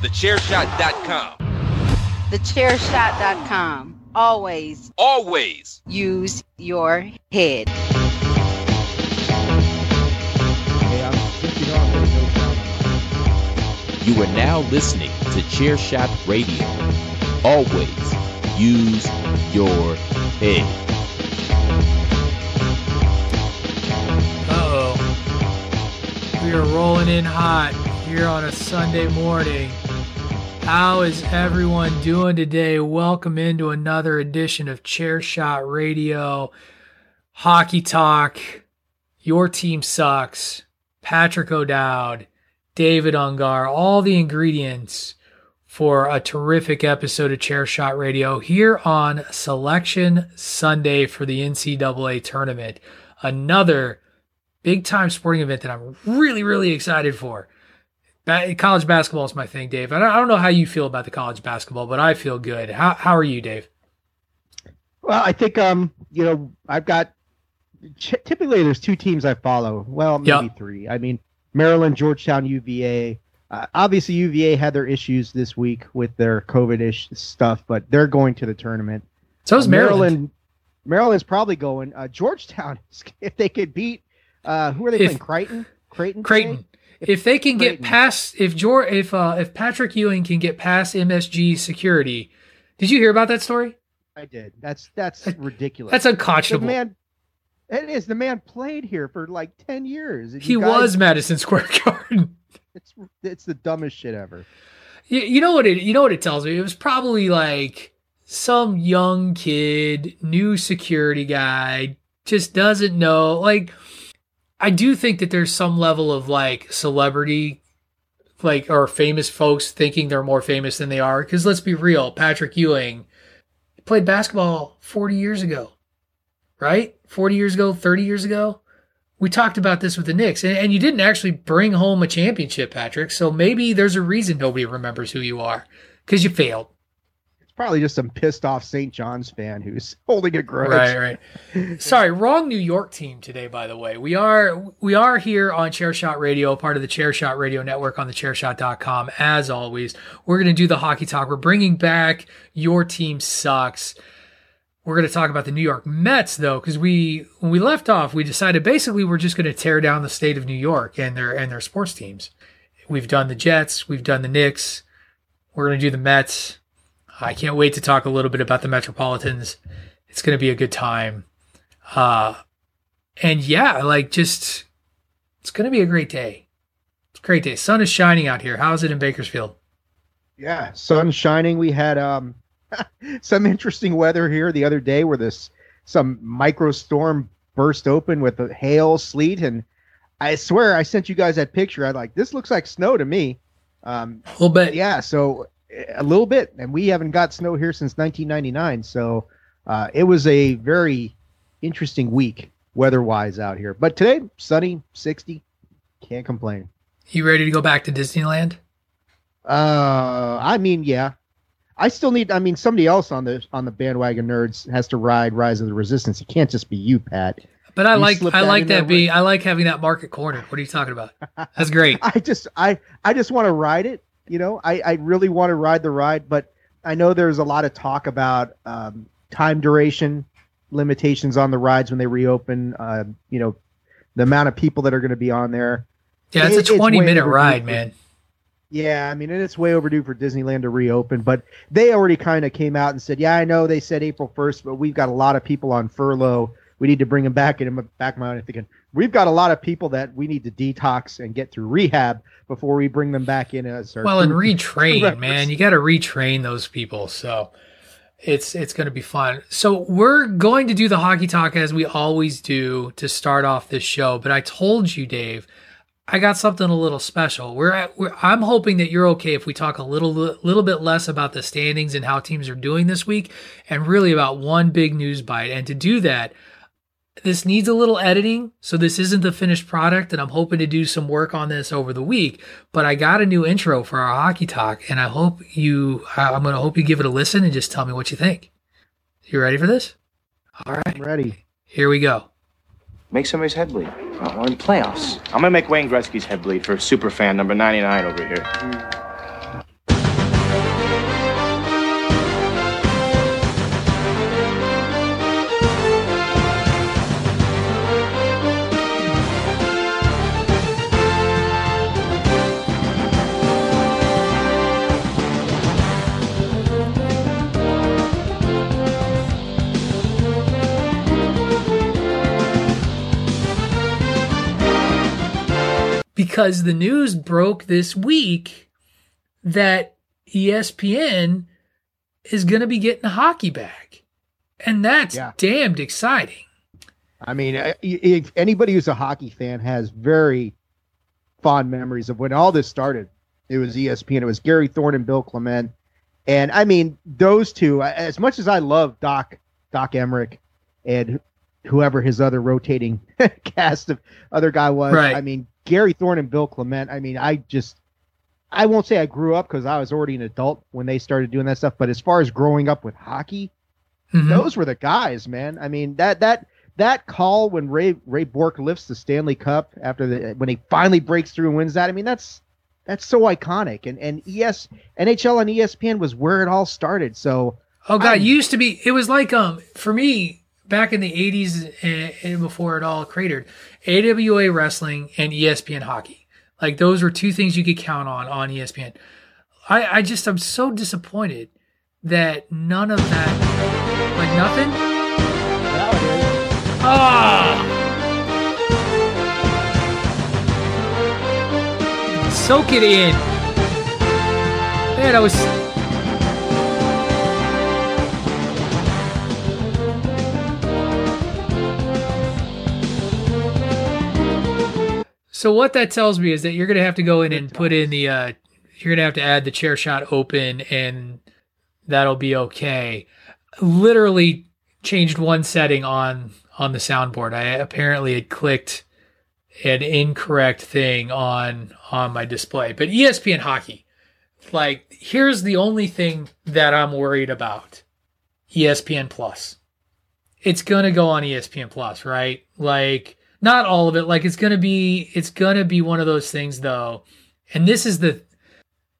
Thechairshot.com. Thechairshot.com. Always, Always. use your head. Hey, I'm just, you know, I'm gonna go down on You are now listening to Chairshot Radio. Always use your head. Uh-oh. We are rolling in hot here on a Sunday morning. How is everyone doing today? Welcome into another edition of Chair Shot Radio. Hockey Talk. Your team sucks. Patrick O'Dowd, David Ungar, all the ingredients for a terrific episode of Chair Shot Radio here on Selection Sunday for the NCAA tournament. Another big time sporting event that I'm really, really excited for. Ba- college basketball is my thing, Dave. I don't, I don't know how you feel about the college basketball, but I feel good. How, how are you, Dave? Well, I think um, you know, I've got typically there's two teams I follow. Well, maybe Yep. three. I mean, Maryland, Georgetown, UVA. Uh, obviously, UVA had their issues this week with their COVID-ish stuff, but they're going to the tournament. So is Uh, Maryland. Maryland's probably going. Uh, Georgetown, if they could beat, uh, who are they If- playing? Creighton. Creighton. today? If they can get past, if Jor, if uh, if Patrick Ewing can get past MSG security, did you hear about that story? I did. That's that's ridiculous. That's the unconscionable. man. It is. The man played here for like ten years. he guys- was Madison Square Garden. It's it's the dumbest shit ever. You, you know what it you know what it tells me? It was probably like some young kid, new security guy, just doesn't know. Like I do think that there's some level of like celebrity like or famous folks thinking they're more famous than they are cuz let's be real, Patrick Ewing played basketball 40 years ago. Right? 40 years ago, 30 years ago we talked about this with the Knicks, and, and you didn't actually bring home a championship, Patrick. So maybe there's a reason nobody remembers who you are because you failed. Probably just some pissed off St. John's fan who's holding a grudge. Right, right. Sorry, wrong New York team today. By the way, we are we are here on Chairshot Radio, part of the Chairshot Radio Network on the Chairshot.com. As always, we're going to do the hockey talk. We're bringing back your team sucks. We're going to talk about the New York Mets though, because we when we left off, we decided basically we're just going to tear down the state of New York and their and their sports teams. We've done the Jets, we've done the Knicks, we're going to do the Mets. I can't wait to talk a little bit about the Metropolitans. It's going to be a good time. Uh, and yeah, like just, it's going to be a great day. It's a great day. Sun is shining out here. How's it in Bakersfield? Yeah, sun shining. We had um some interesting weather here the other day where this some micro storm burst open with the hail, sleet, and I swear I sent you guys that picture. I like this looks like snow to me. Um, A little bit. yeah, so a little bit, and we haven't got snow here since 1999. So uh, it was a very interesting week weather-wise out here. But today, sunny, 60. Can't complain. You ready to go back to Disneyland? Uh, I mean, yeah. I still need. I mean, somebody else on the on the bandwagon nerds has to ride Rise of the Resistance. It can't just be you, Pat. But I You like I that like that being I like having that market corner. What are you talking about? That's great. I just, I, I just want to ride it. You know, I, I really want to ride the ride, but I know there's a lot of talk about um, time duration limitations on the rides when they reopen. Uh, you know, the amount of people that are going to be on there. Yeah, it's It- a 20 way minute ride, for- man. Yeah, I mean, and it's way overdue for Disneyland to reopen, but they already kind of came out and said, "Yeah, I know they said April 1st, but we've got a lot of people on furlough. We need to bring them back." And in my back of my mind, I'm thinking, we've got a lot of people that we need to detox and get through rehab before we bring them back in as our Well, and retrain, members. man. You got to retrain those people. So it's it's going to be fun. So we're going to do the hockey talk as we always do to start off this show. But I told you, Dave, I got something a little special. We're, at, we're I'm hoping that you're okay if we talk a little little bit less about the standings and how teams are doing this week, and really about one big news bite. And to do that, this needs a little editing, so this isn't the finished product, and I'm hoping to do some work on this over the week. But I got a new intro for our hockey talk, and I hope you, I'm going to hope you give it a listen and just tell me what you think. You ready for this? All right, I'm ready. here we go. Make somebody's head bleed. We're in playoffs. I'm gonna make Wayne Gretzky's head bleed for super fan number 99 over here. Because the news broke this week that ESPN is going to be getting hockey back. And that's Yeah. damned exciting. I mean, uh, if anybody who's a hockey fan has very fond memories of when all this started. It was ESPN. It was Gary Thorne and Bill Clement. And I mean, those two. As much as I love Doc Doc Emrick and whoever his other rotating cast of other guy was, Right. I mean, Gary Thorne and Bill Clement. I mean, I just. I won't say I grew up because I was already an adult when they started doing that stuff. But as far as growing up with hockey, Mhm. those were the guys, man. I mean that that that call when Ray Ray Bourque lifts the Stanley Cup after the when he finally breaks through and wins that. I mean that's that's so iconic. And and ES NHL and ESPN was where it all started. So Oh god, I'm- used to be. It was like um for me back in the '80s and, and before it all cratered, AWA wrestling and ESPN hockey. Like those were two things you could count on on ESPN. I I just I'm so disappointed that none of that, like nothing. Ah. Soak it in. Man, I was. So what that tells me is that you're gonna have to go in and put in the uh you're gonna have to add the chair shot open and that'll be okay. Literally changed one setting on on the soundboard. I apparently had clicked an incorrect thing on on my display. But ESPN hockey, like here's the only thing that I'm worried about. ESPN Plus. It's going to go on ESPN Plus, right? Like not all of it. Like it's to be it's to be one of those things though. And this is the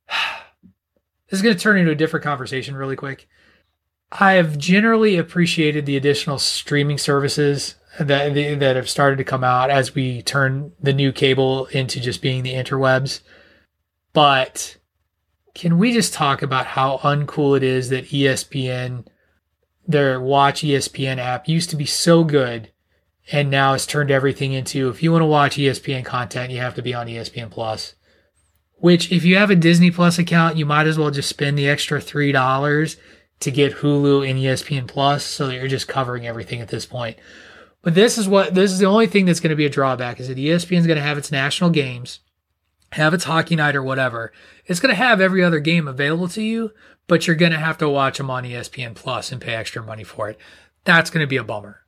this is to turn into a different conversation really quick. I have generally appreciated the additional streaming services that that have started to come out as we turn the new cable into just being the interwebs. But can we just talk about how uncool it is that ESPN, their Watch ESPN app, used to be so good, and now it's turned everything into if you want to watch ESPN content, you have to be on ESPN Plus. Which, if you have a Disney Plus account, you might as well just spend the extra three dollars to get Hulu and ESPN Plus, so that you're just covering everything at this point. But this is what this is the only thing that's going to be a drawback is that ESPN is going to have its national games, have its hockey night or whatever. It's going to have every other game available to you, but you're going to have to watch them on ESPN Plus and pay extra money for it. That's going to be a bummer.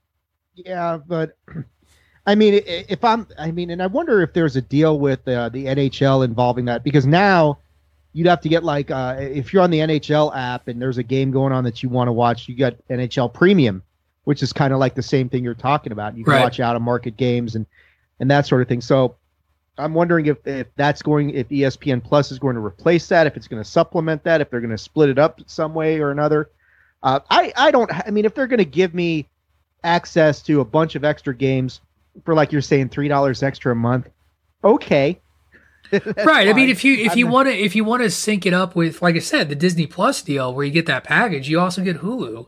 Yeah, but I mean, if I'm, I mean, and I wonder if there's a deal with uh, the NHL involving that because now you'd have to get like uh, if you're on the NHL app and there's a game going on that you want to watch, you got NHL Premium, which is kind of like the same thing you're talking about. You can Right. watch out of market games and and that sort of thing. So I'm wondering if if that's going, if ESPN Plus is going to replace that, if it's going to supplement that, if they're going to split it up some way or another. Uh, I I don't. I mean, if they're going to give me access to a bunch of extra games for like you're saying three dollars extra a month, okay. Right. I mean, if you if you want to if you want to sync it up with, like I said, the Disney Plus deal where you get that package, you also get Hulu.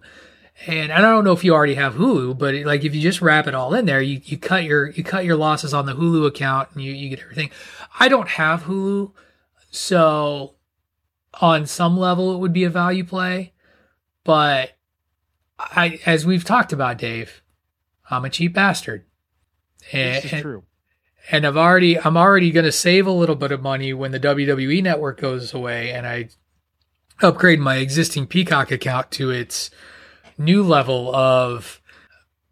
And I don't know if you already have Hulu, but like if you just wrap it all in there, you, you cut your you cut your losses on the Hulu account and you, you get everything. I don't have Hulu, so on some level it would be a value play. But I as we've talked about, Dave, I'm a cheap bastard. And, this is true. and I've already I'm already going to save a little bit of money when the WWE network goes away and I upgrade my existing Peacock account to its new level of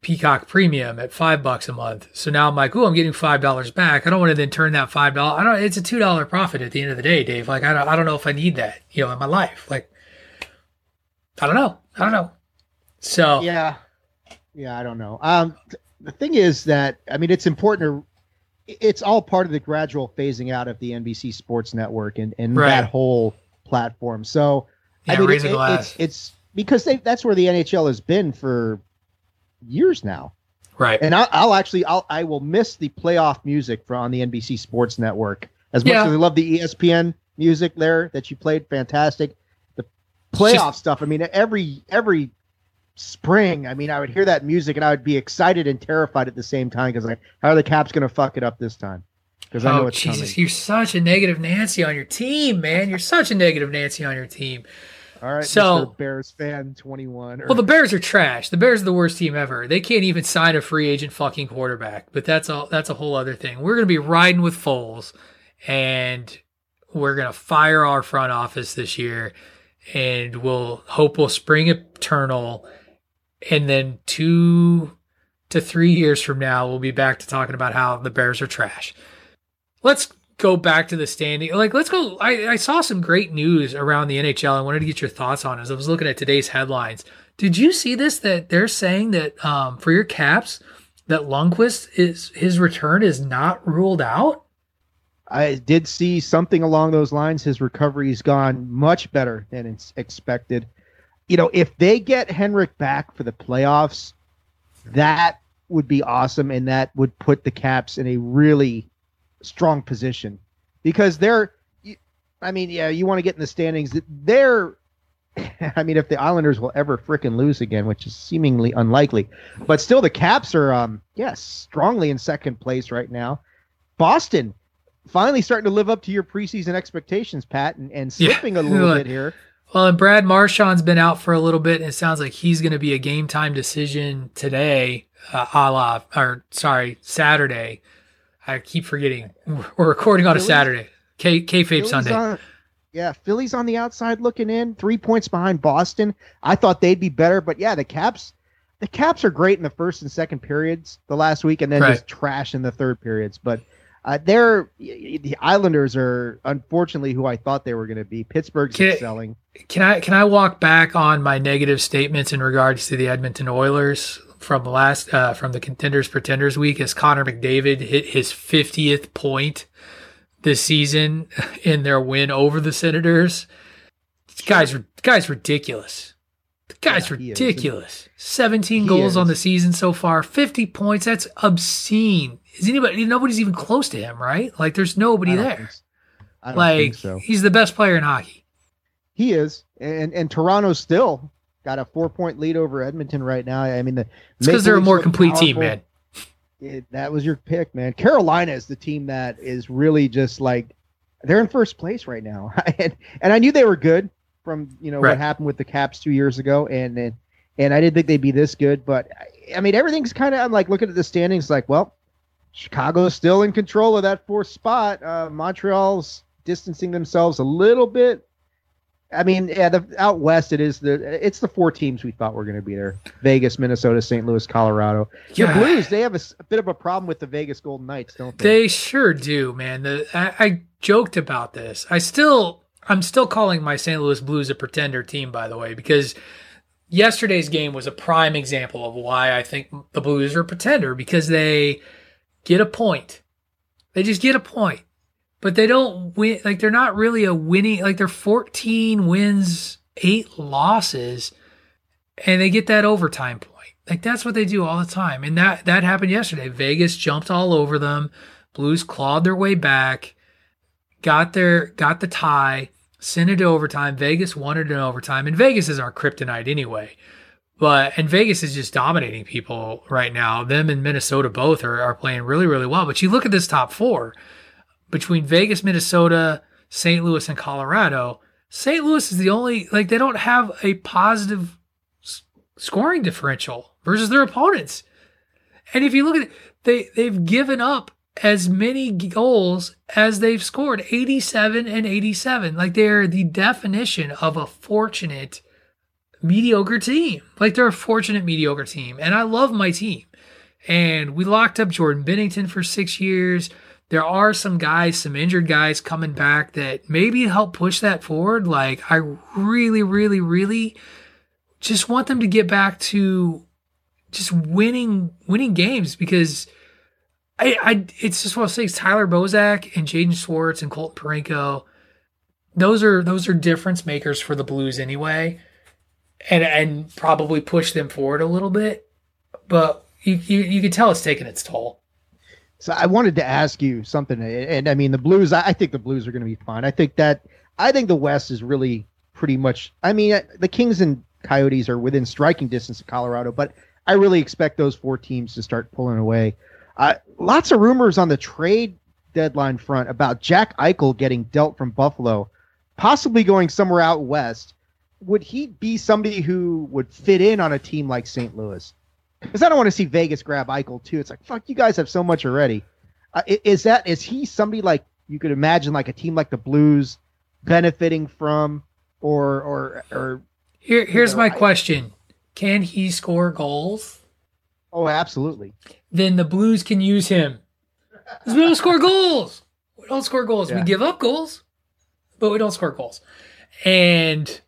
Peacock Premium at five bucks a month. So now I'm like, oh, I'm getting five dollars back. I don't want to then turn that five dollars. I don't. It's a two dollar profit at the end of the day, Dave. Like I don't. I don't know if I need that, you know, in my life. Like I don't know. I don't know. So Yeah, yeah. I don't know. Um, th- the thing is that I mean, it's important to. It's all part of the gradual phasing out of the NBC Sports Network and and Right. that whole platform. So yeah, I mean, it- it- it's it's because they, that's where the NHL has been for years now. right. And I, I'll actually I'll I will miss the playoff music from on the NBC Sports Network as much Yeah. as I love the ESPN music there that you played. Fantastic. The playoff stuff. I mean, every every spring, I mean, I would hear that music and I would be excited and terrified at the same time because like, how are the Caps going to fuck it up this time? because I oh, know oh it's Jesus, coming. you're such a negative Nancy on your team, man. You're such a negative Nancy on your team. All right, So- Mr. Bears fan twenty one. Well, the Bears are trash. The Bears are the worst team ever. They can't even sign a free agent fucking quarterback. But that's all. That's a whole other thing. We're gonna be riding with Foles, and we're gonna fire our front office this year, and we'll hope we'll spring eternal, and then two to three years from now, we'll be back to talking about how the Bears are trash. Let's go back to the standing. Like, let's go. I, I saw some great news around the NHL. I wanted to get your thoughts on it. As I was looking at today's headlines. Did you see this? That they're saying that um, for your Caps, that Lundqvist is his return is not ruled out. I did see something along those lines. His recovery's gone much better than it's expected. You know, if they get Henrik back for the playoffs, that would be awesome, and that would put the Caps in a really strong position because they're. I mean, yeah, you want to get in the standings. They're. I mean, if the Islanders will ever frickin' lose again, which is seemingly unlikely, but still, the Caps are, um, yes, strongly in second place right now. Boston finally starting to live up to your preseason expectations, Pat, and, and Yeah. slipping a little bit here. Well, and Brad Marchand's been out for a little bit, and it sounds like he's going to be a game time decision today, uh, a la, or sorry, Saturday. I keep forgetting. We're recording on a Saturday. K kayfabe Sunday. on- yeah, Philly's on the outside looking in, three points behind Boston. I thought they'd be better, but yeah, the Caps, the Caps are great in the first and second periods the last week, and then Right. just trash in the third periods. But uh, they're the Islanders are unfortunately who I thought they were going to be. Pittsburgh's Can- excelling. Can I can I walk back on my negative statements in regards to the Edmonton Oilers from last uh, from the Contenders Pretenders week as Connor McDavid hit his 50th point this season in their win over the Senators? This guy's guy's ridiculous. The guy's Yeah, he is. ridiculous. 17 He goals on the season so far, 50 points. That's obscene. Is anybody nobody's even close to him, right? Like there's nobody there. think s- I don't Like think so. he's the best player in hockey. He is, and and Toronto still got a four point lead over Edmonton right now. I mean, the It's because they're a more complete team, man. It- that was your pick, man. Carolina is the team that is really just like they're in first place right now, and and I knew they were good from you know Right. what happened with the Caps two years ago, and and, and I didn't think they'd be this good, but I, I mean everything's kind of I'm like looking at the standings, like well, Chicago's still in control of that fourth spot. Uh, Montreal's distancing themselves a little bit. I mean, yeah, the out west it is the it's the four teams we thought were going to be there: Vegas, Minnesota, St. Louis, Colorado. The Yeah. Blues, they have a bit of a problem with the Vegas Golden Knights, don't they? They sure do, man. The I, I joked about this. I still I'm still calling my St. Louis Blues a pretender team, by the way, because yesterday's game was a prime example of why I think the Blues are a pretender because they get a point. They just get a point. But they don't win like they're not really a winning like they're 14 wins, 8 losses and they get that overtime point. Like that's what they do all the time. And that that happened yesterday. Vegas jumped all over them. Blues clawed their way back, got their got the tie, sent it to overtime. Vegas it in overtime, and Vegas is our kryptonite anyway. But and Vegas is just dominating people right now. Them and Minnesota both are, are playing really, really well. But you look at this top four between Vegas, Minnesota, St. Louis, and Colorado. St. Louis is the only like they don't have a positive s- scoring differential versus their opponents. And if you look at it, they they've given up as many goals as they've scored 87 and 87 like they're the definition of a fortunate mediocre team like they're a fortunate mediocre team and i love my team and we locked up jordan binnington for six years there are some guys some injured guys coming back that maybe help push that forward like i really really really just want them to get back to just winning winning games because I, I it's just what I say. It's Tyler Bozak and Jaden Schwartz and Colton Parayko. Those are those are difference makers for the Blues anyway, and and probably push them forward a little bit. But you you, you can tell it's taking its toll. So I wanted to ask you something, and, I mean the Blues. I, think the Blues are going to be fine. I think that I think the West is really pretty much. I mean, the Kings and Coyotes are within striking distance of Colorado, but I really expect those four teams to start pulling away. Uh, lots of rumors on the trade deadline front about Jack Eichel getting dealt from Buffalo, possibly going somewhere out west. Would he be somebody who would fit in on a team like St. Louis? Because I don't want to see Vegas grab Eichel too. It's like fuck, you guys have so much already. Uh, is that is he somebody like you could imagine like a team like the Blues benefiting from, or or or Here, here's know, my I- question: Can he score goals? oh, absolutely. Then the Blues can use him. we don't score goals. We don't score goals. We give up goals, but we don't score goals. And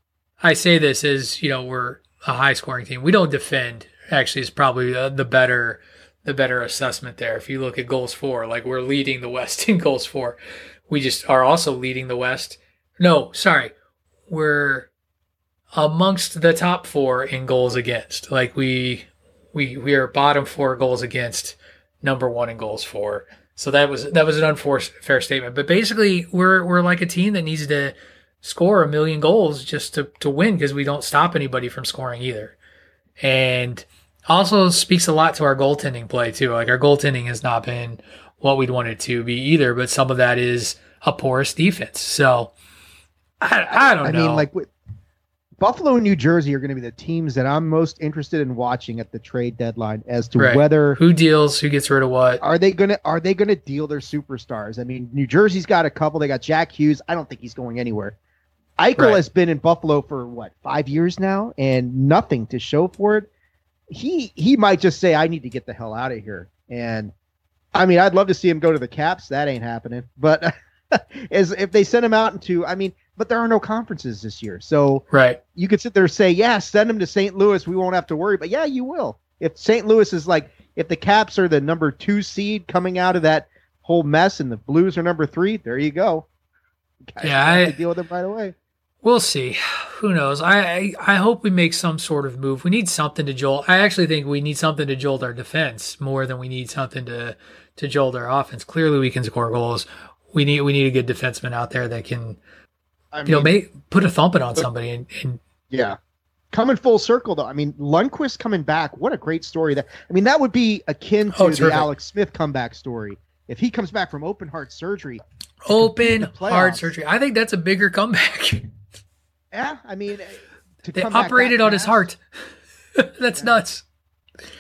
I say this as you know we're a high scoring team. We don't defend. Actually, is probably the, the better the better assessment there. If you look at goals for, like we're leading the West in goals for. We just are also leading the West. No, sorry, we're amongst the top four in goals against. Like we we we are bottom four goals against, number one in goals for. So that was that was an unforced fair statement. But basically, we're we're like a team that needs to score a million goals just to to win because we don't stop anybody from scoring either. And also speaks a lot to our goaltending play too. Like our goaltending has not been what we'd want it to be either. But some of that is a porous defense. So I, I don't I know. I mean, like with, Buffalo and New Jersey are going to be the teams that I'm most interested in watching at the trade deadline as to Right. whether who deals, who gets rid of what. are they going to are they going to deal their superstars. I mean, New Jersey's got a couple. They got Jack Hughes. I don't think he's going anywhere. Eichel Right. has been in Buffalo for what five years now, and nothing to show for it. He he might just say, "I need to get the hell out of here." And I mean, I'd love to see him go to the Caps. That ain't happening. But as if they send him out into, I mean, but there are no conferences this year, so Right. you could sit there and say, yeah, send him to St. Louis. We won't have to worry. But yeah, you will. If St. Louis is like, if the Caps are the number two seed coming out of that whole mess and the Blues are number three, there you go. Yeah, I- deal with them right away. We'll see. Who knows? I, I I hope we make some sort of move. We need something to jolt. I actually think we need something to jolt our defense more than we need something to to jolt our offense. Clearly, we can score goals. We need we need a good defenseman out there that can I you know make put a thumping on somebody and, and yeah. Coming full circle though. I mean, Lundqvist coming back. What a great story that. I mean, that would be akin to Oh, the terrific. Alex Smith comeback story. If he comes back from open heart surgery, open heart surgery. I think that's a bigger comeback. yeah, I mean, eh, to they come operated on his heart. that's nuts.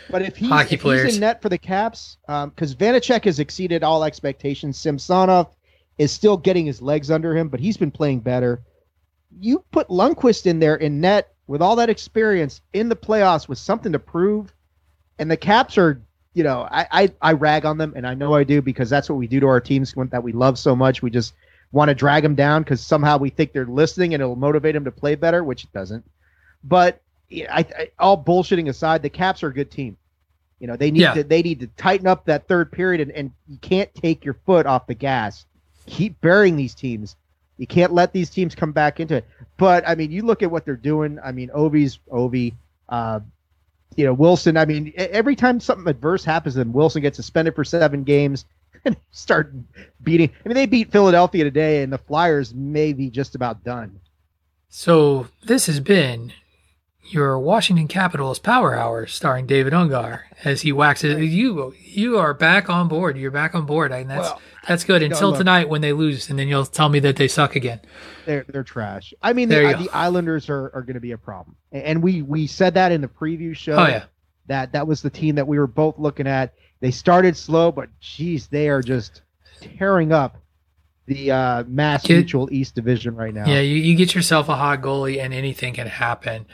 But if he's, Hockey if players. he's in net for the Caps, um, because Vanecek has exceeded all expectations, Samsonov is still getting his legs under him, but he's been playing better. You put Lundqvist in there in net with all that experience in the playoffs with something to prove, and the Caps are, you know, I I, I rag on them, and I know I do because that's what we do to our teams that we love so much. We just want to drag them down because somehow we think they're listening and it'll motivate them to play better, which it doesn't. But I, I, all bullshitting aside, the Caps are a good team. You know, they need Yeah. to they need to tighten up that third period, and, and you can't take your foot off the gas. Keep burying these teams. You can't let these teams come back into it. But I mean, you look at what they're doing. I mean, Ovi's Ovi. Uh, you know, Wilson. I mean, every time something adverse happens, to them Wilson gets suspended for seven games and start beating. I mean, they beat Philadelphia today, and the Flyers may be just about done. So this has been your Washington Capitals Power Hour, starring David Ungar as he waxes. You you are back on board. You're back on board, and that's Well, that's good until look- tonight when they lose, and then you'll tell me that they suck again. they're they're trash. I mean, the, the. Islanders are, are going to be a problem, and we we said that in the preview show. Oh yeah, that that was the team that we were both looking at. They started slow, but geez, they are just tearing up the uh, Mass Kid- Mutual East Division right now. yeah. You, you get yourself a hot goalie, and anything can happen.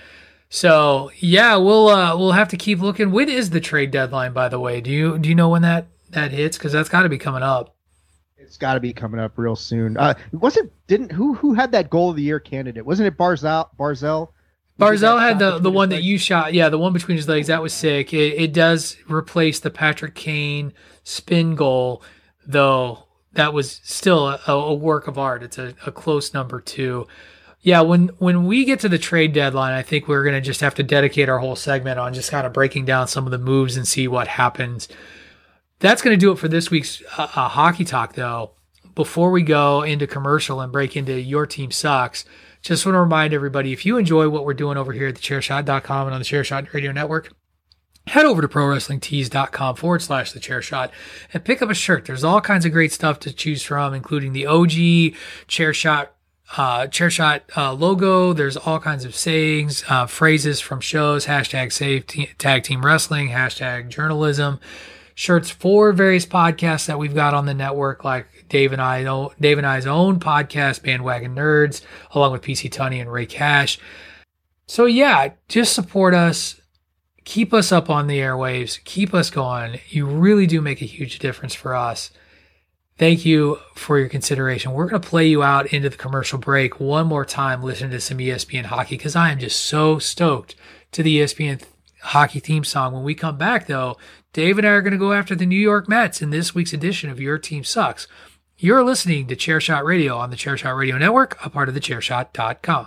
So yeah, we'll uh, we'll have to keep looking. When is the trade deadline? By the way, do you do you know when that that hits? Because that's got to be coming up. It's got to be coming up real soon. Uh, wasn't didn't who who had that goal of the year candidate? Wasn't it Barzal? Barzal. Barzal had the, the one that you shot. Yeah, the one between his legs. That was sick. It, it does replace the Patrick Kane spin goal, though that was still a, a work of art. It's a, a close number two. Yeah, when when we get to the trade deadline, I think we're gonna just have to dedicate our whole segment on just kind of breaking down some of the moves and see what happens. That's gonna do it for this week's uh, uh, hockey talk, though. Before we go into commercial and break into your team sucks, just want to remind everybody if you enjoy what we're doing over here at thechairshot.com and on the Chairshot Radio Network, head over to prowrestlingtees.com forward slash the chair shot and pick up a shirt. There's all kinds of great stuff to choose from, including the OG chair shot uh, chair shot uh, logo. There's all kinds of sayings, uh, phrases from shows, hashtag save te- tag team wrestling, hashtag journalism, shirts for various podcasts that we've got on the network, like Dave and I, Dave and I's own podcast, Bandwagon Nerds, along with PC Tunney and Rey Cash. So yeah, just support us. Keep us up on the airwaves. Keep us going. You really do make a huge difference for us. Thank you for your consideration. We're going to play you out into the commercial break one more time, listening to some ESPN hockey because I am just so stoked to the ESPN hockey theme song. When we come back, though, Dave and I are going to go after the New York Mets in this week's edition of Your Team Sucks. You're listening to Chairshot Radio on the Chairshot Radio Network, a part of the Chairshot.com.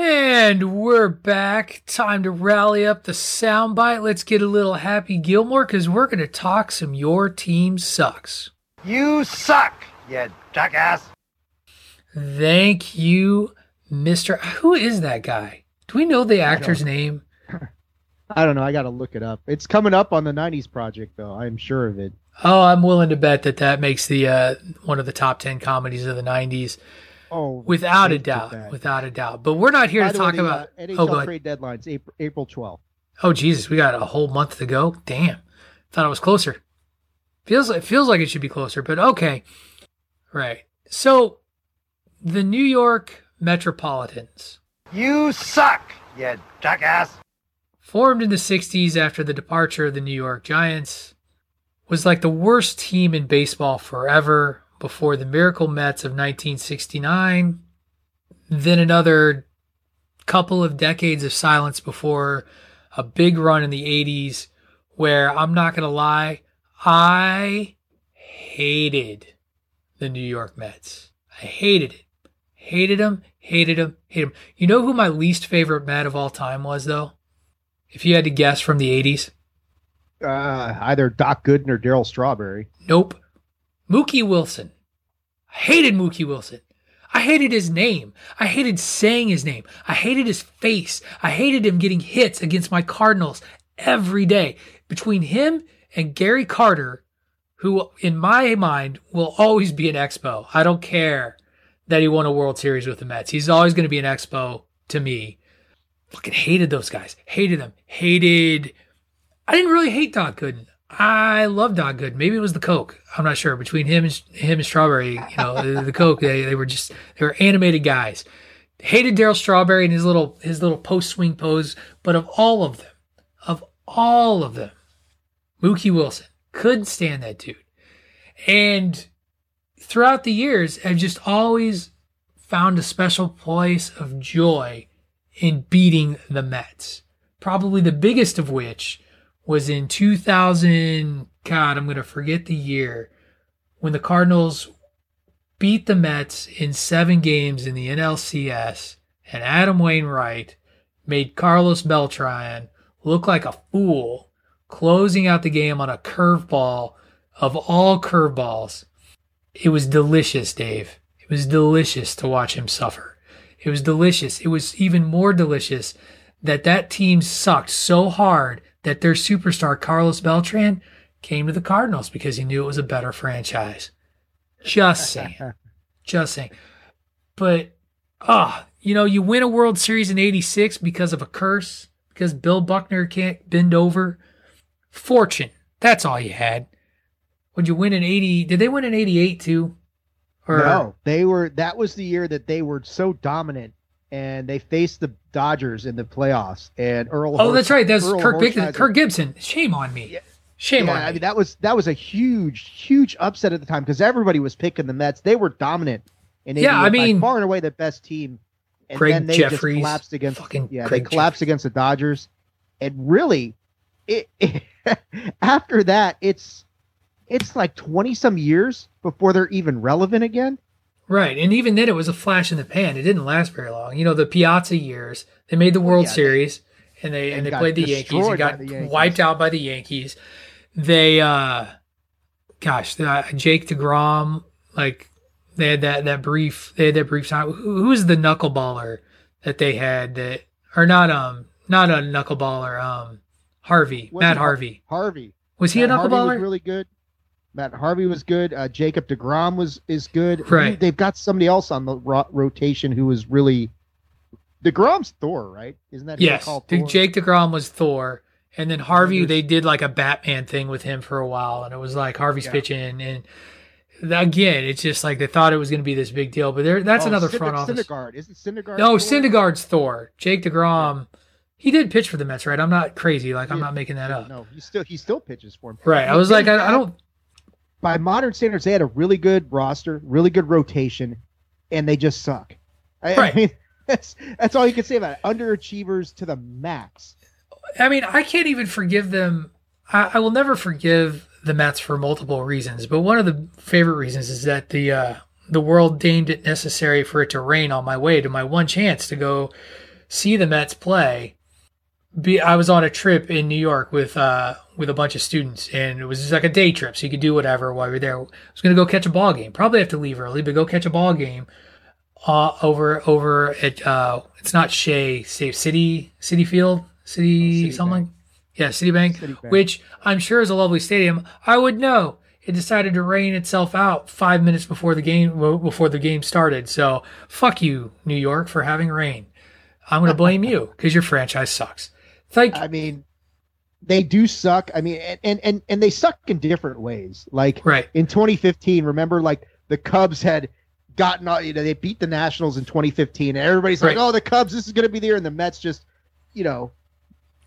And we're back. Time to rally up the soundbite. Let's get a little Happy Gilmore because we're going to talk some Your Team Sucks. You suck, you jackass. Thank you, Mr. Who is that guy? Do we know the actor's name? I don't know. I got to look it up. It's coming up on the 90s project, though. I'm sure of it. Oh, I'm willing to bet that that makes the uh, one of the top 10 comedies of the 90s. Oh, without a doubt, without a doubt. But we're not here By to talk way, about uh, NHL oh, go ahead. trade deadlines April, April 12th. Oh Jesus, we got a whole month to go. Damn, thought it was closer. Feels it feels like it should be closer, but okay. Right. So, the New York Metropolitans You suck, you jackass. formed in the '60s after the departure of the New York Giants, was like the worst team in baseball forever. Before the Miracle Mets of 1969, then another couple of decades of silence before a big run in the 80s where I'm not going to lie, I hated the New York Mets. I hated it. Hated them, hated them, hated them. You know who my least favorite Met of all time was, though? If you had to guess from the 80s? Uh, either Doc Gooden or Darryl Strawberry. Nope. Mookie Wilson. I hated Mookie Wilson. I hated his name. I hated saying his name. I hated his face. I hated him getting hits against my Cardinals every day. Between him and Gary Carter, who in my mind will always be an expo. I don't care that he won a World Series with the Mets. He's always going to be an expo to me. Fucking hated those guys. Hated them. Hated. I didn't really hate Doc Gooden. I love Doc Gooden. Maybe it was the Coke. I'm not sure. Between him and him and Strawberry, you know, the, the Coke, they, they were just they were animated guys. Hated Darryl Strawberry and his little his little post swing pose, but of all of them, of all of them, Mookie Wilson couldn't stand that dude. And throughout the years, I've just always found a special place of joy in beating the Mets. probably the biggest of which was in 2000. God, I'm going to forget the year when the Cardinals beat the Mets in seven games in the NLCS, and Adam Wainwright made Carlos Beltran look like a fool, closing out the game on a curveball of all curveballs. It was delicious, Dave. It was delicious to watch him suffer. It was delicious. It was even more delicious that that team sucked so hard that their superstar Carlos Beltran came to the Cardinals because he knew it was a better franchise. Just saying. Just saying. But ah, you know, you win a World Series in 86 because of a curse, because Bill Buckner can't bend over. Fortune. That's all you had. Would you win in 80? Did they win in 88 too? Or, no, they were. That was the year that they were so dominant, and they faced the Dodgers in the playoffs. And Earl. Oh, that's right. That's Earl Kirk, Big, Kirk Gibson. Shame on me. Yeah. Shame yeah, on me. I mean, that was that was a huge, huge upset at the time because everybody was picking the Mets. They were dominant. And yeah, I mean, far and away the best team. And Craig then they Jefferies, just collapsed against. fucking yeah, Craig they collapsed Jefferies. against the Dodgers, and really, it, after that, it's it's like twenty some years before they're even relevant again. Right, and even then, it was a flash in the pan. It didn't last very long. You know, the Piazza years, they made the World yeah, Series, and they and, and they played the Yankees and got Yankees. wiped out by the Yankees. They, uh gosh, the, uh, Jake Degrom, like they had that that brief, they had that brief time. Who, was the knuckleballer that they had that, or not um not a knuckleballer, um Harvey, Wasn't Matt Harvey. Harvey Was he Matt a knuckleballer? was really good. Matt Harvey was good. Uh, Jacob Degrom was is good. Right. They've got somebody else on the ro- rotation who is really. Degrom's Thor, right? Isn't that Yes, Thor? Jake Degrom was Thor, and then Harvey. They did like a Batman thing with him for a while, and it was like Harvey's Yeah. pitching, and again, it's just like they thought it was going to be this big deal, but there, that's Oh, another front office. Syndergaard. Isn't Syndergaard? No, Thor? Syndergaard's Thor. Jake Degrom, he did pitch for the Mets, right? I'm not crazy. Like I'm Yeah. not making that up. No, he still he still pitches for him. Right. I was like, I, I don't. By modern standards, they had a really good roster, really good rotation, and they just suck. I, Right. I mean, that's that's all you can say about it. Underachievers to the max. I mean, I can't even forgive them. I, I will never forgive the Mets for multiple reasons, but one of the favorite reasons is that the uh, the world deemed it necessary for it to rain on my way to my one chance to go see the Mets play. Be, I was on a trip in New York with uh, with a bunch of students, and it was just like a day trip, so you could do whatever while you're there. I was going to go catch a ball game. Probably have to leave early, but go catch a ball game uh, over over at uh, it's not Shea Safe City Citi Field City Oh, Citibank. something. Yeah, Citibank, Citibank. which I'm sure is a lovely stadium. I would know. It decided to rain itself out five minutes before the game before the game started. So fuck you, New York, for having rain. I'm going to blame you because your franchise sucks. Thank I mean, they do suck. I mean, and, and and they suck in different ways. Like right. in 2015, remember, like the Cubs had gotten all you know they beat the Nationals in 2015, and everybody's Right. like, "Oh, the Cubs, this is going to be the year," and the Mets just, you know,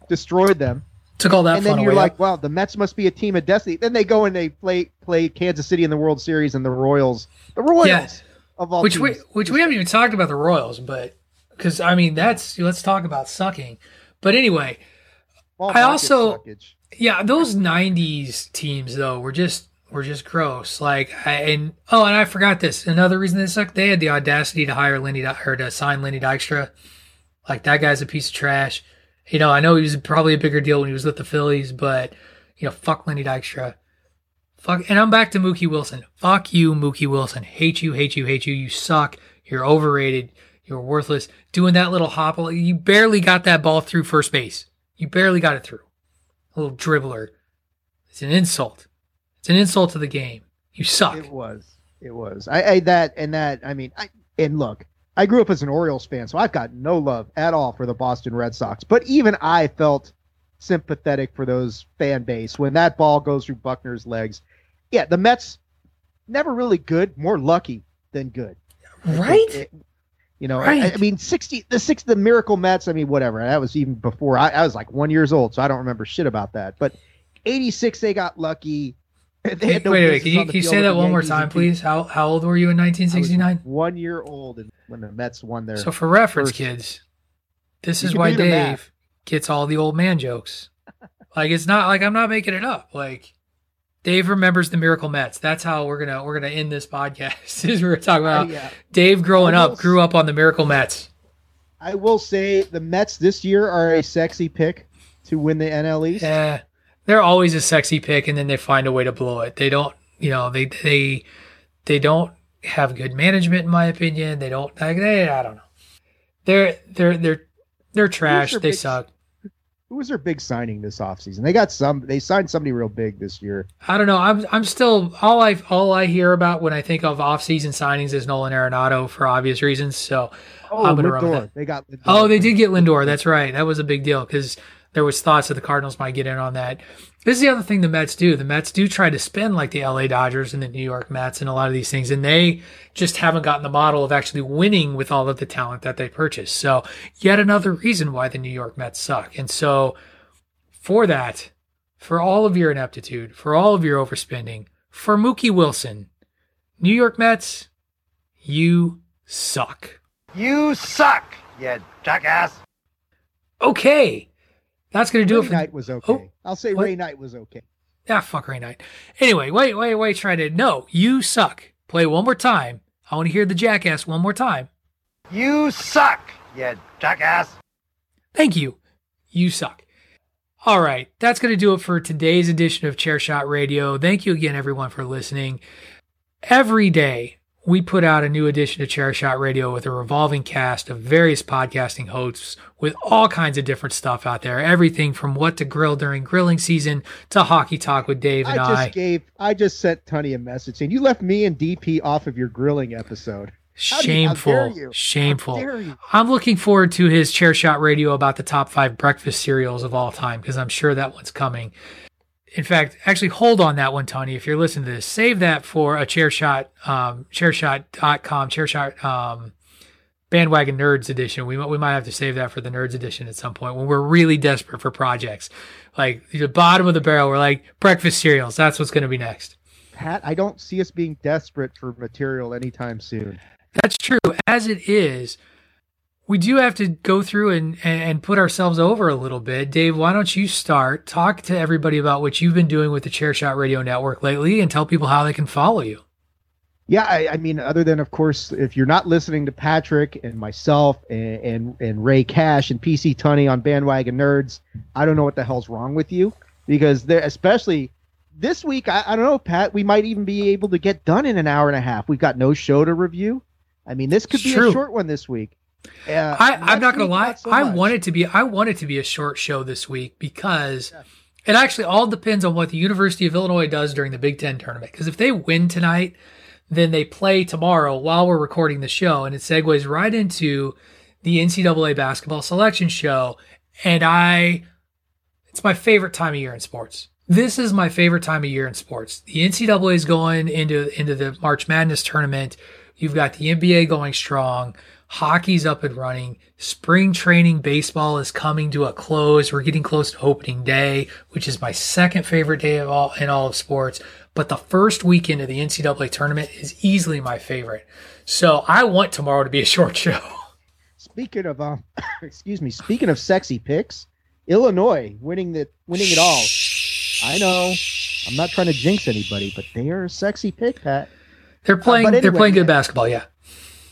destroyed them. Took all that and then you're away. like, "Wow, the Mets must be a team of destiny." Then they go and they play play Kansas City in the World Series and the Royals, the Royals Yeah. of all which we which we haven't even talked about the Royals, but because I mean that's let's talk about sucking. But anyway, I also- suckage. yeah, those '90s teams though were just were just gross. Like, I, and oh, and I forgot this. Another reason they sucked, they had the audacity to hire Lenny or to sign Lenny Dykstra. Like that guy's a piece of trash. You know, I know he was probably a bigger deal when he was with the Phillies, but you know, fuck Lenny Dykstra. Fuck, and I'm back to Mookie Wilson. Fuck you, Mookie Wilson. Hate you, hate you, hate you. You suck. You're overrated. You're worthless. Doing that little hop, you barely got that ball through first base. You barely got it through. A little dribbler. It's an insult. It's an insult to the game. You suck. It was. It was. I, I that and that. I mean, I and look, I grew up as an Orioles fan, so I've got no love at all for the Boston Red Sox. But even I felt sympathetic for those fan base when that ball goes through Buckner's legs. Yeah, the Mets never really good, more lucky than good. Right? It- you know, I- Right. I, mean, sixty the six the Miracle Mets. I mean, whatever. That was even before I, I was like one years old, so I don't remember shit about that. But eighty six, they got lucky. They no wait, wait. Can you, can you say that one more time, please? How how old were you in 1969? one year old and when the Mets won their. So for reference, first- kids, this is why do the math. Dave gets all the old man jokes. Like it's not like I'm not making it up. Like Dave remembers the Miracle Mets. That's how we're gonna we're gonna end this podcast. Is we're talking about uh, yeah. Dave growing up grew up on the Miracle Mets. I will say the Mets this year are a sexy pick to win the NL East. Yeah, they're always a sexy pick, and then they find a way to blow it. They don't, you know, they they they don't have good management, in my opinion. They don't like they. I don't know. They're they're they're they're trash. They big- suck. Who was their big signing this offseason? They got some. They signed somebody real big this year. I don't know. I'm I'm still all I all I hear about when I think of off-season signings is Nolan Arenado for obvious reasons. So Oh, I'm gonna run with that. They got. Lindor. Oh, they did get Lindor. That's right. That was a big deal because there was thoughts that the Cardinals might get in on that. This is the other thing the Mets do. The Mets do try to spend like the LA Dodgers and the New York Mets and a lot of these things, and they just haven't gotten the model of actually winning with all of the talent that they purchased. So yet another reason why the New York Mets suck. And so for that, for all of your ineptitude, for all of your overspending, for Mookie Wilson, New York Mets, you suck. You suck, you jackass. Okay. That's going to do Ray it for Knight was okay. Oh, I'll say what? Ray Knight was okay. Ah, fuck Ray Knight. Anyway, wait, wait, wait. Try to. No, you suck. Play one more time. I want to hear the jackass one more time. You suck, you jackass. Thank you. You suck. All right. That's going to do it for today's edition of Chairshot Radio. Thank you again, everyone, for listening. Every day, we put out a new edition of Chairshot Radio with a revolving cast of various podcasting hosts with all kinds of different stuff out there. Everything from what to grill during grilling season to hockey talk with Dave and I just I. Just gave. I just sent Tony a message saying you left me and DP off of your grilling episode. How Shameful. you? Shameful. I'm looking forward to his chair shot radio about the top five breakfast cereals of all time because I'm sure that one's coming. In fact, actually hold on that one, Tony. If you're listening to this, save that for a chair shot, um, chairshot.com, chair shot, um, bandwagon nerds edition. We, we might have to save that for the nerds edition at some point when we're really desperate for projects. Like the bottom of the barrel, we're like breakfast cereals. That's what's going to be next. Pat, I don't see us being desperate for material anytime soon. That's true. As it is, we do have to go through and, and put ourselves over a little bit. Dave, why don't you start? Talk to everybody about what you've been doing with the Chairshot Radio Network lately and tell people how they can follow you. Yeah, I, I mean, other than of course, if you're not listening to Patrick and myself and and, and Rey Cash and PC Tunney on Bandwagon Nerds, I don't know what the hell's wrong with you because they're especially this week. I, I don't know, Pat. We might even be able to get done in an hour and a half. We've got no show to review. I mean, this could It's be true. a short one this week. Uh, I, I'm not gonna lie. so I much. want it to be. I want it to be a short show this week because it actually all depends on what the University of Illinois does during the Big Ten tournament. Because if they win tonight, then they play tomorrow while we're recording the show, and it segues right into the NCAA basketball selection show. And I, it's my favorite time of year in sports. This is my favorite time of year in sports. The NCAA is going into into the March Madness tournament. You've got the NBA going strong. Hockey's up and running. Spring training baseball is coming to a close. We're getting close to opening day, which is my second favorite day of all in all of sports. But the first weekend of the NCAA tournament is easily my favorite. So I want tomorrow to be a short show. Speaking of um, excuse me. Speaking of sexy picks, Illinois winning the winning it all. I know. I'm not trying to jinx anybody, but they are a sexy pick, Pat. They're playing. but they're playing good basketball. Yeah.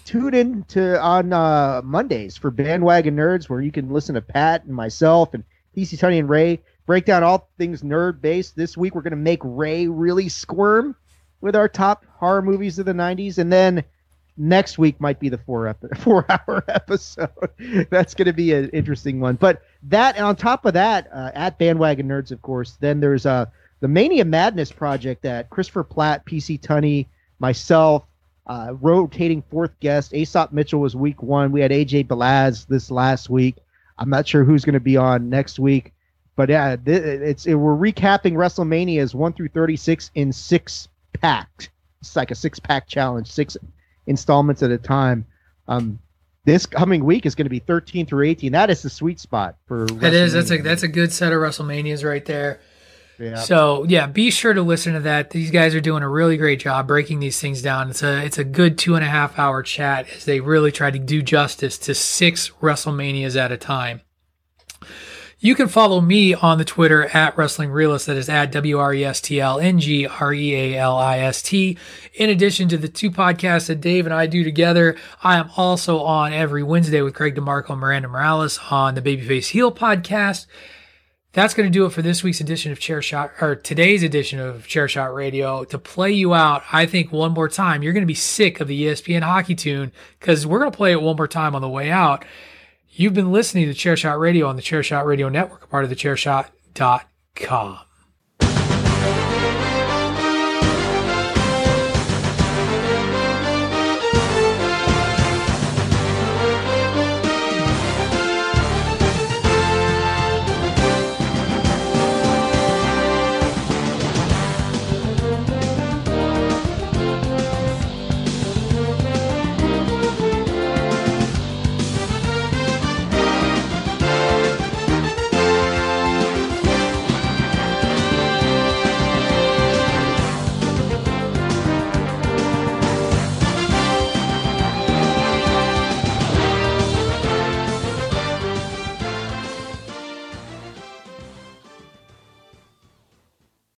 Tune in to on uh, Mondays for Bandwagon Nerds, where you can listen to Pat and myself and PC Tunney and Ray break down all things nerd based. This week we're going to make Ray really squirm with our top horror movies of the '90s, and then next week might be the four ep- four hour episode. That's going to be an interesting one. But that, and on top of that, uh, at Bandwagon Nerds, of course, then there's uh, the Mania Madness project that Christopher Platt, PC Tunney, myself, uh, rotating fourth guest. Aesop Mitchell was week one. We had AJ Balaz this last week. I'm not sure who's going to be on next week, but yeah, th- it's it, we're recapping WrestleManias one through 36 in six packs. It's like a six pack challenge, six installments at a time. Um, this coming week is going to be 13 through 18. That is the sweet spot for. It is. That's a that's a good set of WrestleManias right there. So yeah, be sure to listen to that. These guys are doing a really great job breaking these things down. It's a it's a good two and a half hour chat as they really try to do justice to six WrestleManias at a time. You can follow me on the Twitter at Wrestling Realist. That is at W R E S T L N G R E A L I S T. In addition to the two podcasts that Dave and I do together, I am also on every Wednesday with Greg DeMarco and Miranda Morales on the Babyface Heel podcast. That's going to do it for this week's edition of Chair Shot, or today's edition of Chair Shot Radio. To play you out, I think one more time, you're going to be sick of the ESPN hockey tune because we're going to play it one more time on the way out. You've been listening to Chairshot Radio on the Chairshot Radio Network, part of the Chairshot.com.